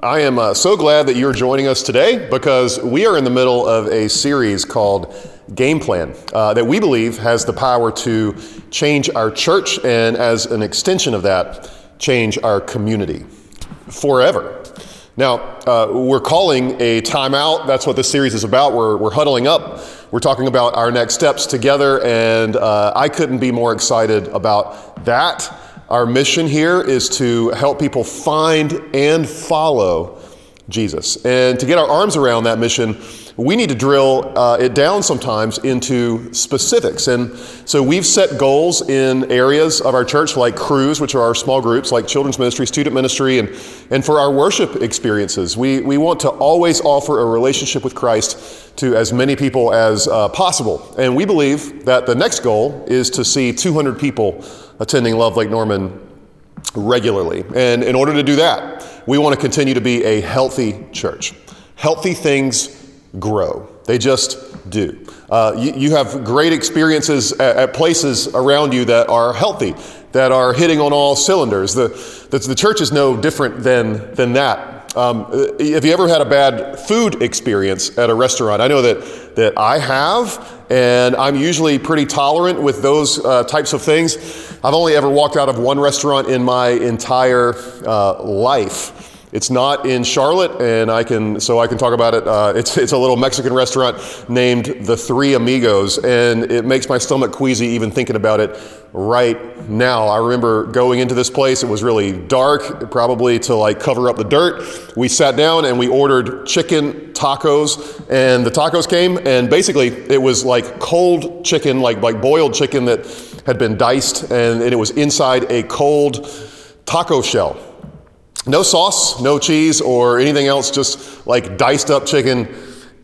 I am uh, so glad that you're joining us today because we are in the middle of a series called Game Plan uh, that we believe has the power to change our church and, as an extension of that, change our community forever. Now, uh, we're calling a timeout. That's what this series is about. We're, we're huddling up. We're talking about our next steps together, and uh, I couldn't be more excited about that. Our mission here is to help people find and follow Jesus. And to get our arms around that mission, we need to drill uh, it down sometimes into specifics. And so we've set goals in areas of our church like crews, which are our small groups, like children's ministry, student ministry, and, and for our worship experiences. We, we want to always offer a relationship with Christ to as many people as uh, possible. And we believe that the next goal is to see 200 people attending Love Lake Norman regularly. And in order to do that, we want to continue to be a healthy church. Healthy things grow. They just do. Uh, you, you, have great experiences at, at, places around you that are healthy, that are hitting on all cylinders. The, the, the church is no different than, than that. Um, have you ever had a bad food experience at a restaurant? I know that, that I have, and I'm usually pretty tolerant with those uh, types of things. I've only ever walked out of one restaurant in my entire uh, life. It's not in Charlotte, and I can so I can talk about it. Uh, it's it's a little Mexican restaurant named the Three Amigos, and it makes my stomach queasy even thinking about it right now. I remember going into this place. It was really dark, probably to like cover up the dirt. We sat down and we ordered chicken tacos, and the tacos came, and basically it was like cold chicken, like like boiled chicken that had been diced, and, and it was inside a cold taco shell. No sauce, no cheese, or anything else, just like diced up chicken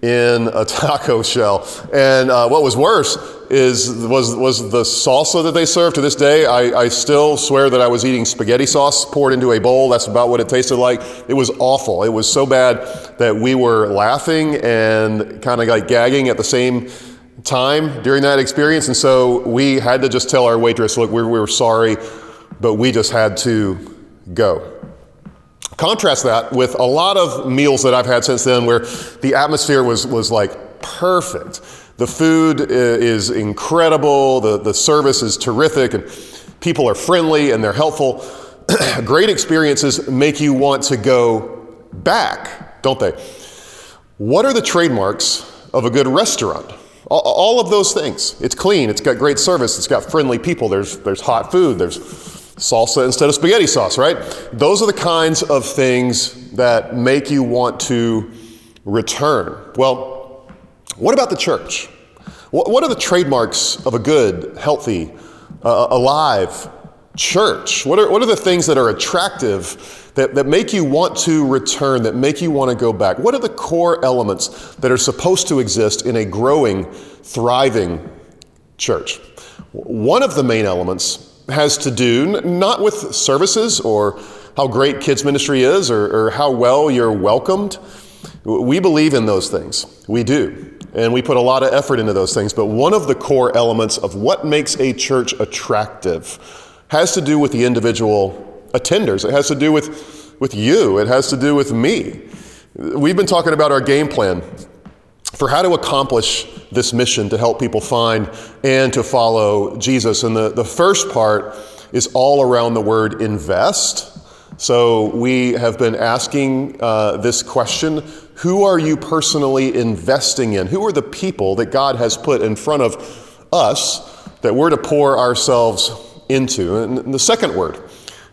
in a taco shell. And uh, what was worse is was was the salsa that they served. To this day, I, I still swear that I was eating spaghetti sauce poured into a bowl. That's about what it tasted like. It was awful. It was so bad that we were laughing and kind of like gagging at the same time during that experience. And so we had to just tell our waitress, "Look, we, we were sorry, but we just had to go." Contrast that with a lot of meals that I've had since then where the atmosphere was, was like perfect. The food is incredible, the, the service is terrific, and people are friendly and they're helpful. Great experiences make you want to go back, don't they? What are the trademarks of a good restaurant? All of those things. It's clean, it's got great service, it's got friendly people, there's, there's hot food, there's salsa instead of spaghetti sauce, right? Those are the kinds of things that make you want to return. Well, what about the church? What are the trademarks of a good, healthy, uh, alive church? What are, what are the things that are attractive that, that make you want to return, that make you want to go back? What are the core elements that are supposed to exist in a growing, thriving church? One of the main elements has to do not with services or how great kids ministry is or, or, how well you're welcomed. We believe in those things. We do. And we put a lot of effort into those things. But one of the core elements of what makes a church attractive has to do with the individual attenders. It has to do with, with you. It has to do with me. We've been talking about our game plan for how to accomplish this mission to help people find and to follow Jesus. And the, the first part is all around the word invest. So we have been asking uh, this question Who are you personally investing in? Who are the people that God has put in front of us that we're to pour ourselves into? And the second word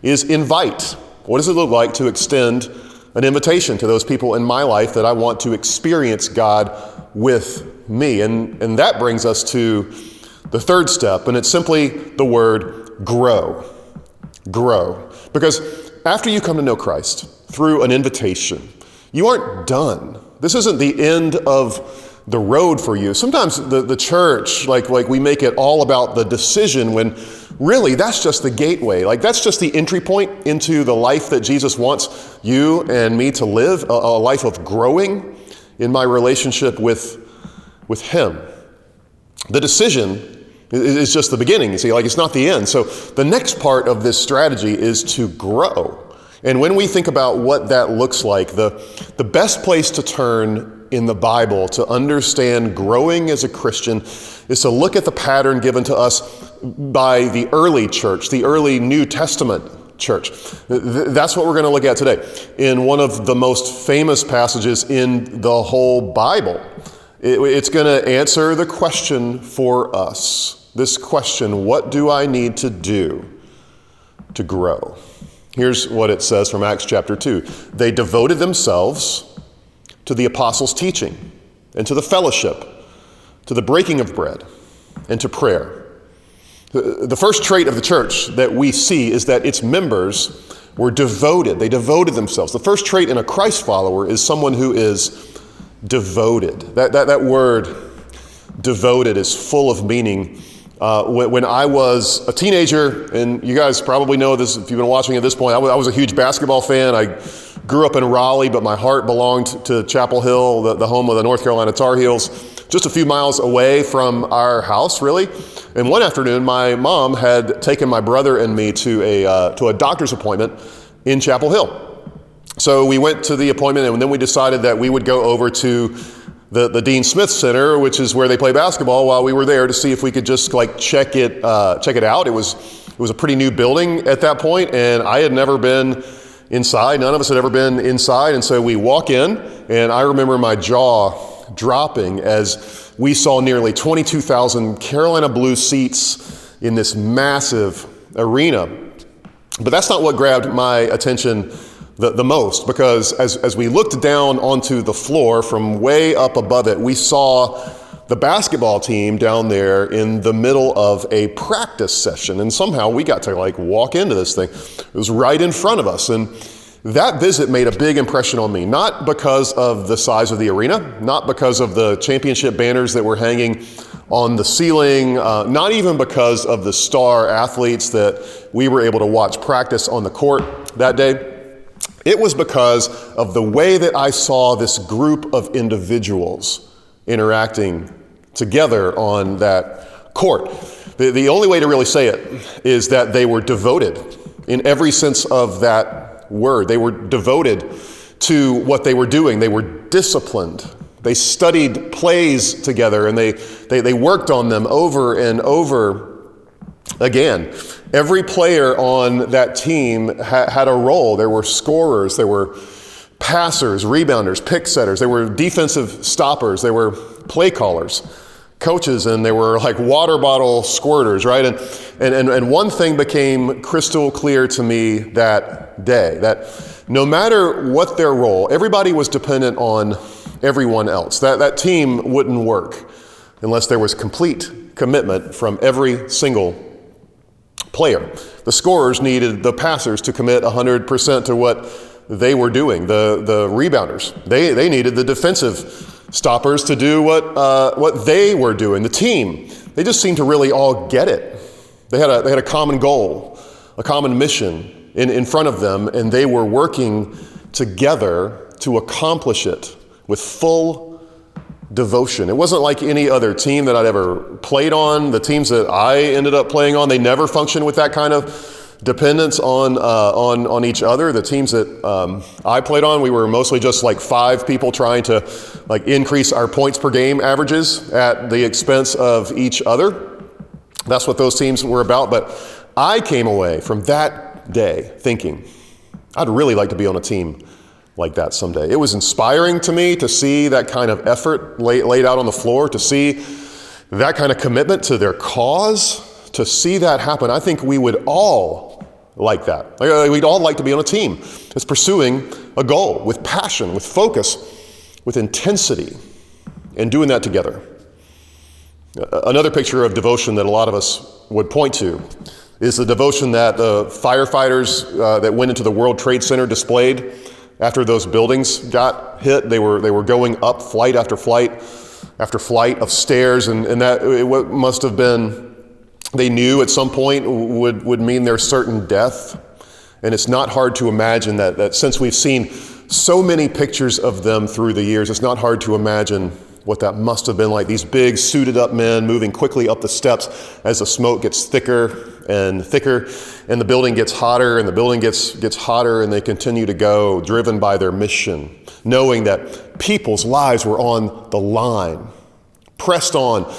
is invite. What does it look like to extend an invitation to those people in my life that I want to experience God with me. And, and that brings us to the third step, and it's simply the word grow. Grow. Because after you come to know Christ through an invitation, You aren't done. This isn't the end of the road for you. Sometimes the, the church, like, like we make it all about the decision when really that's just the gateway. Like that's just the entry point into the life that Jesus wants you and me to live, a, a life of growing in my relationship with, with Him. The decision is just the beginning, you see, like it's not the end. So the next part of this strategy is to grow. And when we think about what that looks like, the, the best place to turn in the Bible to understand growing as a Christian is to look at the pattern given to us by the early church, the early New Testament church. That's what we're going to look at today in one of the most famous passages in the whole Bible. It's going to answer the question for us this question what do I need to do to grow? Here's what it says from Acts chapter 2. They devoted themselves to the apostles' teaching and to the fellowship, to the breaking of bread, and to prayer. The first trait of the church that we see is that its members were devoted. They devoted themselves. The first trait in a Christ follower is someone who is devoted. That, that, that word, devoted, is full of meaning. Uh, when, when, I was a teenager, and you guys probably know this if you've been watching at this point, I was, I was a huge basketball fan. I grew up in Raleigh, but my heart belonged to Chapel Hill, the, the home of the North Carolina Tar Heels, just a few miles away from our house, really. And one afternoon, my mom had taken my brother and me to a, uh, to a doctor's appointment in Chapel Hill. So we went to the appointment, and then we decided that we would go over to the, the Dean Smith Center, which is where they play basketball, while we were there to see if we could just like check it, uh, check it out. It was, it was a pretty new building at that point, and I had never been inside. None of us had ever been inside. And so we walk in, and I remember my jaw dropping as we saw nearly 22,000 Carolina Blue seats in this massive arena. But that's not what grabbed my attention the, the most because as, as we looked down onto the floor from way up above it, we saw the basketball team down there in the middle of a practice session. And somehow we got to like walk into this thing. It was right in front of us. And that visit made a big impression on me, not because of the size of the arena, not because of the championship banners that were hanging on the ceiling, uh, not even because of the star athletes that we were able to watch practice on the court that day. It was because of the way that I saw this group of individuals interacting together on that court. The, the only way to really say it is that they were devoted in every sense of that word. They were devoted to what they were doing, they were disciplined. They studied plays together and they, they, they worked on them over and over again. Every player on that team ha- had a role. There were scorers, there were passers, rebounders, pick setters. They were defensive stoppers, They were play callers, coaches, and they were like water bottle squirters, right? And, and, and, and one thing became crystal clear to me that day that no matter what their role, everybody was dependent on everyone else. That, that team wouldn't work unless there was complete commitment from every single player. The scorers needed the passers to commit 100% to what they were doing. The, the rebounders, they, they needed the defensive stoppers to do what, uh, what they were doing. The team, they just seemed to really all get it. They had a, they had a common goal, a common mission in, in front of them, and they were working together to accomplish it with full devotion. It wasn't like any other team that I'd ever played on. The teams that I ended up playing on, they never functioned with that kind of dependence on, uh, on, on each other. The teams that um, I played on, we were mostly just like five people trying to like increase our points per game averages at the expense of each other. That's what those teams were about. But I came away from that day thinking, I'd really like to be on a team like that someday. It was inspiring to me to see that kind of effort laid, laid out on the floor, to see that kind of commitment to their cause, to see that happen. I think we would all like that. We'd all like to be on a team that's pursuing a goal with passion, with focus, with intensity, and doing that together. Another picture of devotion that a lot of us would point to is the devotion that the firefighters uh, that went into the World Trade Center displayed after those buildings got hit, they were, they were going up flight after flight after flight of stairs, and, and that it must have been, they knew at some point would, would mean their certain death. And it's not hard to imagine that, that since we've seen so many pictures of them through the years, it's not hard to imagine what that must have been like. These big, suited up men moving quickly up the steps as the smoke gets thicker and thicker, and the building gets hotter, and the building gets, gets hotter, and they continue to go, driven by their mission, knowing that people's lives were on the line, pressed on,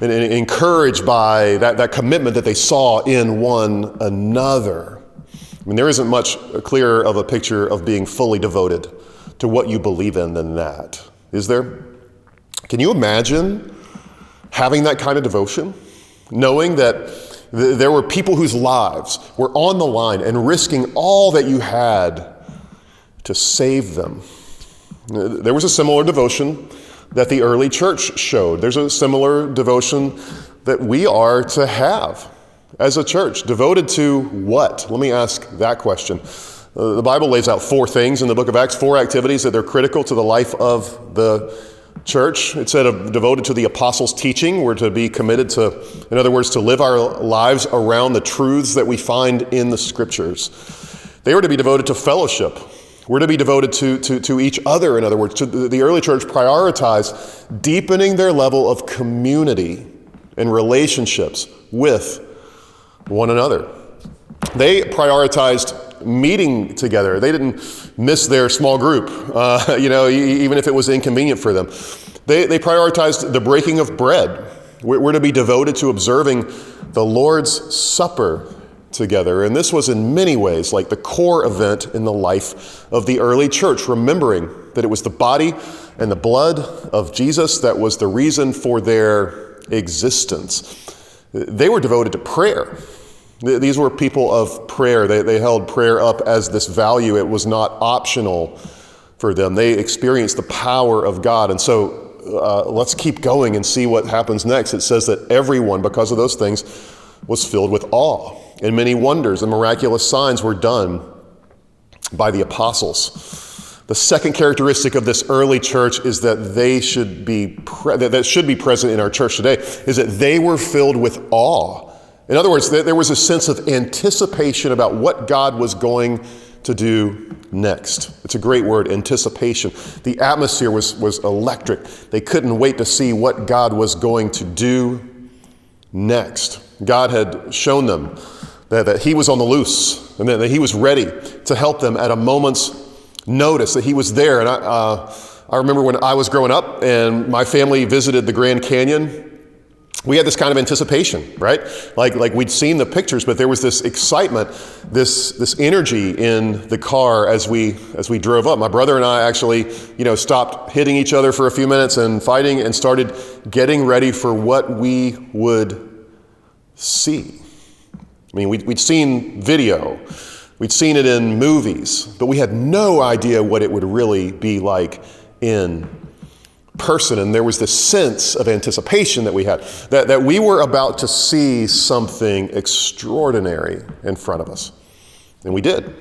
and, and encouraged by that, that commitment that they saw in one another. I mean, there isn't much clearer of a picture of being fully devoted to what you believe in than that, is there? Can you imagine having that kind of devotion? Knowing that there were people whose lives were on the line and risking all that you had to save them. There was a similar devotion that the early church showed. There's a similar devotion that we are to have as a church. Devoted to what? Let me ask that question. Uh, the Bible lays out four things in the book of Acts, four activities that are critical to the life of the church. It said of devoted to the apostles' teaching. We're to be committed to, in other words, to live our lives around the truths that we find in the scriptures. They were to be devoted to fellowship. We're to be devoted to, to, to each other, in other words. To the, early church prioritized deepening their level of community and relationships with one another. They prioritized meeting together. They didn't miss their small group, uh, you know, even if it was inconvenient for them. They, they prioritized the breaking of bread. We're, we're to be devoted to observing the Lord's Supper together. And this was, in many ways, like the core event in the life of the early church, remembering that it was the body and the blood of Jesus that was the reason for their existence. They were devoted to prayer. These were people of prayer. They, they held prayer up as this value. It was not optional for them. They experienced the power of God. And so uh, let's keep going and see what happens next. It says that everyone, because of those things, was filled with awe. And many wonders and miraculous signs were done by the apostles. The second characteristic of this early church is that they should be pre- that should be present in our church today is that they were filled with awe in other words, there was a sense of anticipation about what God was going to do next. It's a great word, anticipation. The atmosphere was, was electric. They couldn't wait to see what God was going to do next. God had shown them that, that He was on the loose and that, that He was ready to help them at a moment's notice, that He was there. And I, uh, I remember when I was growing up and my family visited the Grand Canyon we had this kind of anticipation, right? Like, like we'd seen the pictures, but there was this excitement, this, this energy in the car as we, as we drove up. My brother and I actually, you know, stopped hitting each other for a few minutes and fighting and started getting ready for what we would see. I mean, we'd, we'd seen video, we'd seen it in movies, but we had no idea what it would really be like in person, and there was this sense of anticipation that we had that, that we were about to see something extraordinary in front of us. And we did.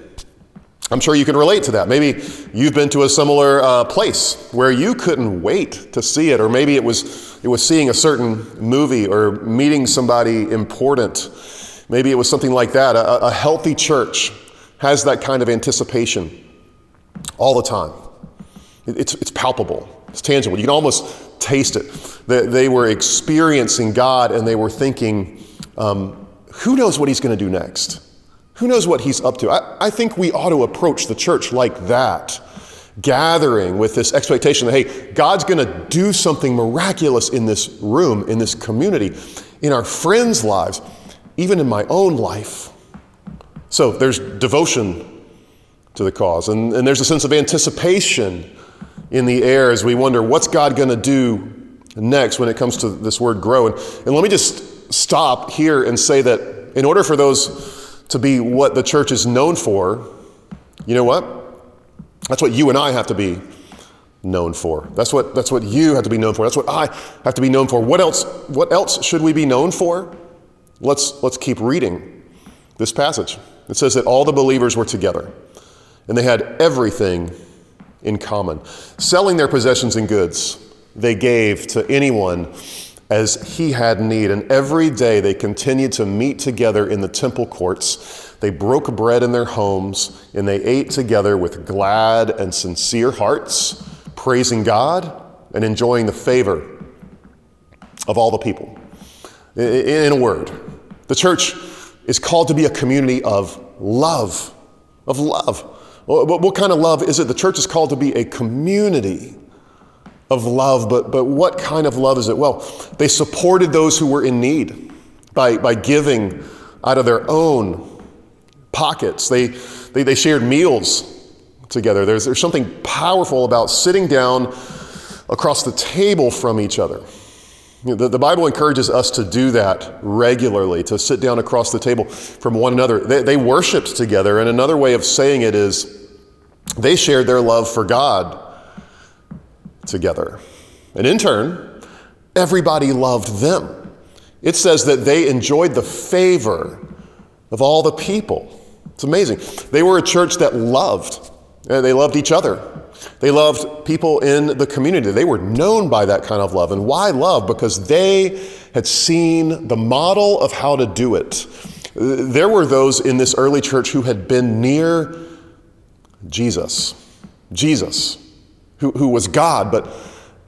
I'm sure you can relate to that. Maybe you've been to a similar uh, place where you couldn't wait to see it, or maybe it was, it was seeing a certain movie or meeting somebody important. Maybe it was something like that. A, a healthy church has that kind of anticipation all the time. It's, it's palpable. It's tangible. You can almost taste it. They, they were experiencing God and they were thinking, um, who knows what he's going to do next? Who knows what he's up to? I, I think we ought to approach the church like that, gathering with this expectation that, hey, God's going to do something miraculous in this room, in this community, in our friends' lives, even in my own life. So there's devotion to the cause, and, and there's a sense of anticipation in the air as we wonder what's God going to do next when it comes to this word grow. And, and let me just stop here and say that in order for those to be what the church is known for, you know what? That's what you and I have to be known for. That's what, that's what you have to be known for. That's what I have to be known for. What else, what else should we be known for? Let's, let's keep reading this passage. It says that all the believers were together and they had everything in common. Selling their possessions and goods, they gave to anyone as he had need. And every day they continued to meet together in the temple courts. They broke bread in their homes, and they ate together with glad and sincere hearts, praising God and enjoying the favor of all the people. In a word, the church is called to be a community of love, of love. What kind of love is it? The church is called to be a community of love, but, but what kind of love is it? Well, they supported those who were in need by, by giving out of their own pockets. They, they, they shared meals together. There's, there's something powerful about sitting down across the table from each other. The, the, Bible encourages us to do that regularly, to sit down across the table from one another. They, they worshiped together, and another way of saying it is they shared their love for God together. And in turn, everybody loved them. It says that they enjoyed the favor of all the people. It's amazing. They were a church that loved, they loved each other. They loved people in the community. They were known by that kind of love. And why love? Because they had seen the model of how to do it. There were those in this early church who had been near Jesus. Jesus who, who was God, but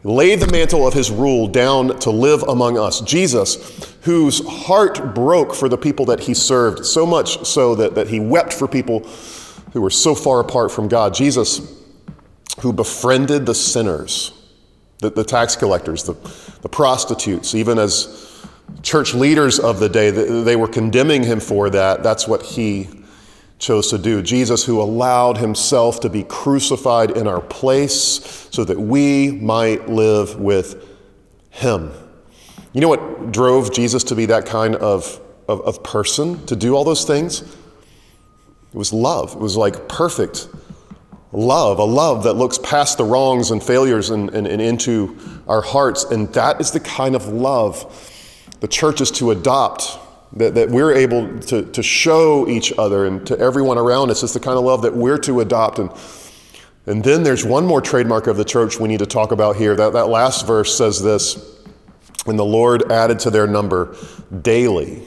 laid the mantle of his rule down to live among us. Jesus, whose heart broke for the people that he served, so much so that, that he wept for people who were so far apart from God. Jesus, who befriended the sinners, the, the tax collectors, the, the prostitutes, even as church leaders of the day, they were condemning him for that. That's what he chose to do. Jesus, who allowed himself to be crucified in our place so that we might live with him. You know what drove Jesus to be that kind of, of, of, person, to do all those things? It was love. It was like perfect love, a love that looks past the wrongs and failures and, and, and into our hearts. And that is the kind of love the church is to adopt that, that we're able to, to show each other and to everyone around us. It's the kind of love that we're to adopt. And, and then there's one more trademark of the church we need to talk about here. That, that last verse says this And the Lord added to their number daily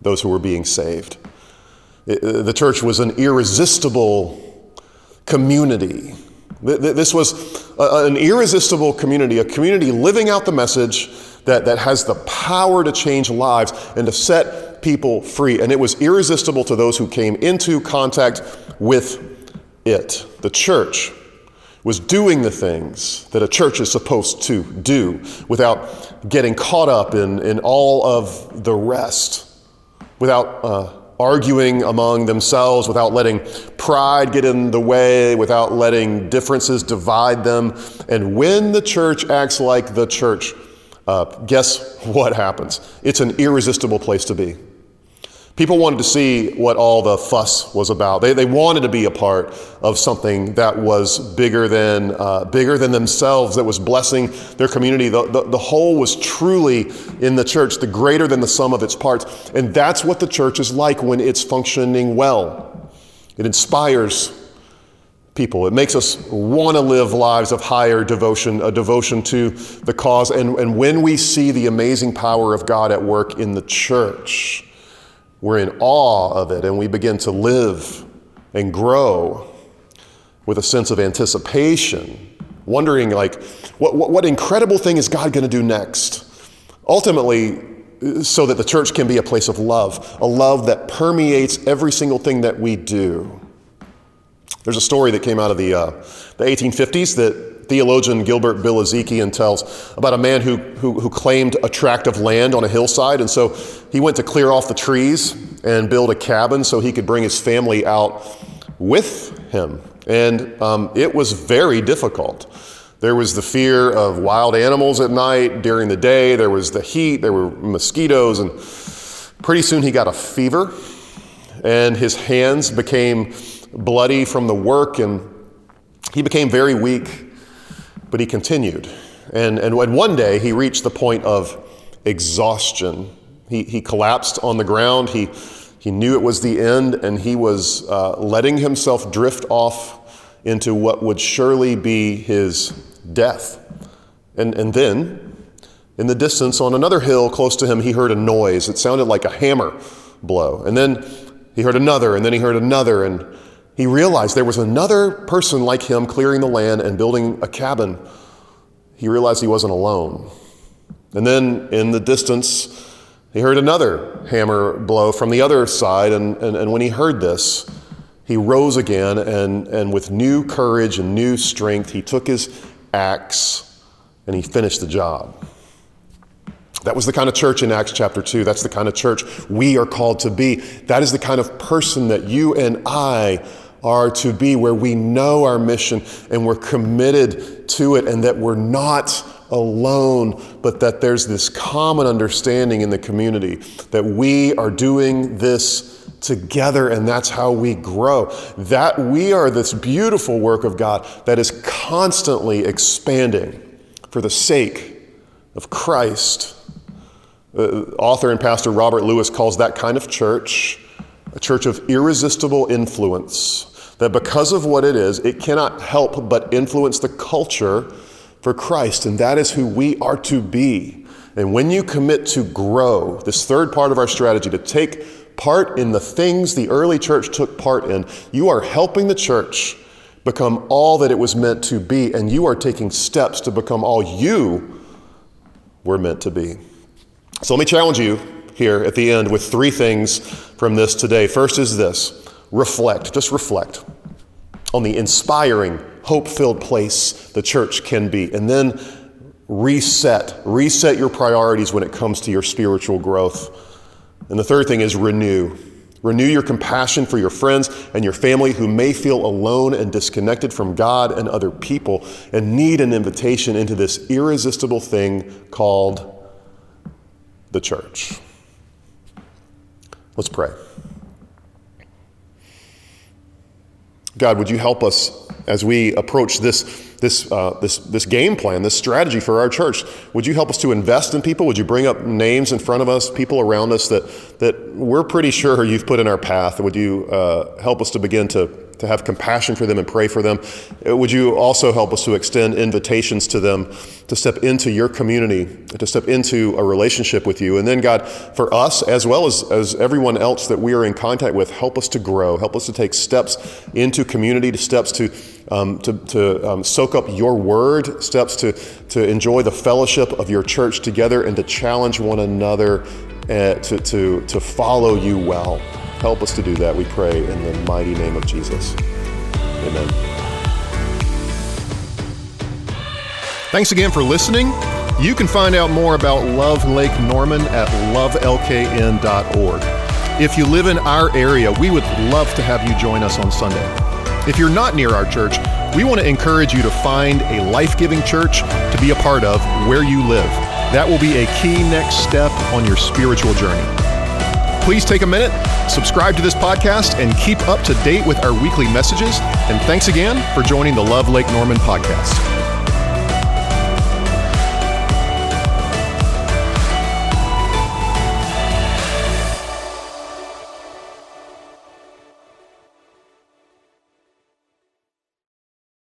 those who were being saved. It, the church was an irresistible community. This was an irresistible community, a community living out the message that, that has the power to change lives and to set people free. And it was irresistible to those who came into contact with it. The church was doing the things that a church is supposed to do without getting caught up in, in all of the rest, without uh, arguing among themselves, without letting pride get in the way, without letting differences divide them. And when the church acts like the church, uh, guess what happens? It's an irresistible place to be. People wanted to see what all the fuss was about. They, they wanted to be a part of something that was bigger than, uh, bigger than themselves, that was blessing their community. The, the, the whole was truly in the church, the greater than the sum of its parts. And that's what the church is like when it's functioning well. It inspires people. It makes us want to live lives of higher devotion, a devotion to the cause. And, and when we see the amazing power of God at work in the church, we're in awe of it and we begin to live and grow with a sense of anticipation, wondering, like, what, what, what incredible thing is God going to do next? Ultimately, so that the church can be a place of love, a love that permeates every single thing that we do. There's a story that came out of the, uh, the 1850s that theologian Gilbert Bilezikian tells about a man who, who, who, claimed a tract of land on a hillside. And so he went to clear off the trees and build a cabin so he could bring his family out with him. And um, it was very difficult. There was the fear of wild animals at night, during the day, there was the heat, there were mosquitoes, and pretty soon he got a fever, and his hands became bloody from the work, and he became very weak, but he continued. And, and one day he reached the point of exhaustion. He, he collapsed on the ground. He He knew it was the end, and he was uh, letting himself drift off into what would surely be his death. And, and then, in the distance, on another hill close to him, he heard a noise. It sounded like a hammer blow. And then he heard another, and then he heard another, and he realized there was another person like him clearing the land and building a cabin. He realized he wasn't alone. And then in the distance, he heard another hammer blow from the other side, and, and, and when he heard this, he rose again, and, and with new courage and new strength, he took his axe and he finished the job. That was the kind of church in Acts chapter 2. That's the kind of church we are called to be. That is the kind of person that you and I are to be, where we know our mission and we're committed to it, and that we're not alone, but that there's this common understanding in the community that we are doing this together and that's how we grow. That we are this beautiful work of God that is constantly expanding for the sake of Christ. Uh, author and pastor Robert Lewis calls that kind of church a church of irresistible influence. That because of what it is, it cannot help but influence the culture for Christ, and that is who we are to be. And when you commit to grow, this third part of our strategy, to take part in the things the early church took part in, you are helping the church become all that it was meant to be, and you are taking steps to become all you were meant to be. So let me challenge you here at the end with three things from this today. First is this reflect, just reflect on the inspiring hope filled place the church can be. And then reset, reset your priorities when it comes to your spiritual growth. And the third thing is renew. Renew your compassion for your friends and your family who may feel alone and disconnected from God and other people and need an invitation into this irresistible thing called the church. Let's pray. God, would you help us as we approach this, this, uh, this, this game plan, this strategy for our church. Would you help us to invest in people? Would you bring up names in front of us, people around us that, that we're pretty sure you've put in our path? Would you uh, help us to begin to to have compassion for them and pray for them. Uh, would you also help us to extend invitations to them to step into your community, to step into a relationship with you? And then, God, for us as well as, as everyone else that we are in contact with, help us to grow, help us to take steps into community, to steps to, um, to, to um, soak up your word, steps to, to enjoy the fellowship of your church together, and to challenge one another uh, to, to, to follow you well. Help us to do that, we pray, in the mighty name of Jesus. Amen. Thanks again for listening. You can find out more about Love Lake Norman at lovelkn.org. If you live in our area, we would love to have you join us on Sunday. If you're not near our church, we want to encourage you to find a life giving church to be a part of where you live. That will be a key next step on your spiritual journey. Please take a minute, subscribe to this podcast, and keep up to date with our weekly messages. And thanks again for joining the Love Lake Norman podcast.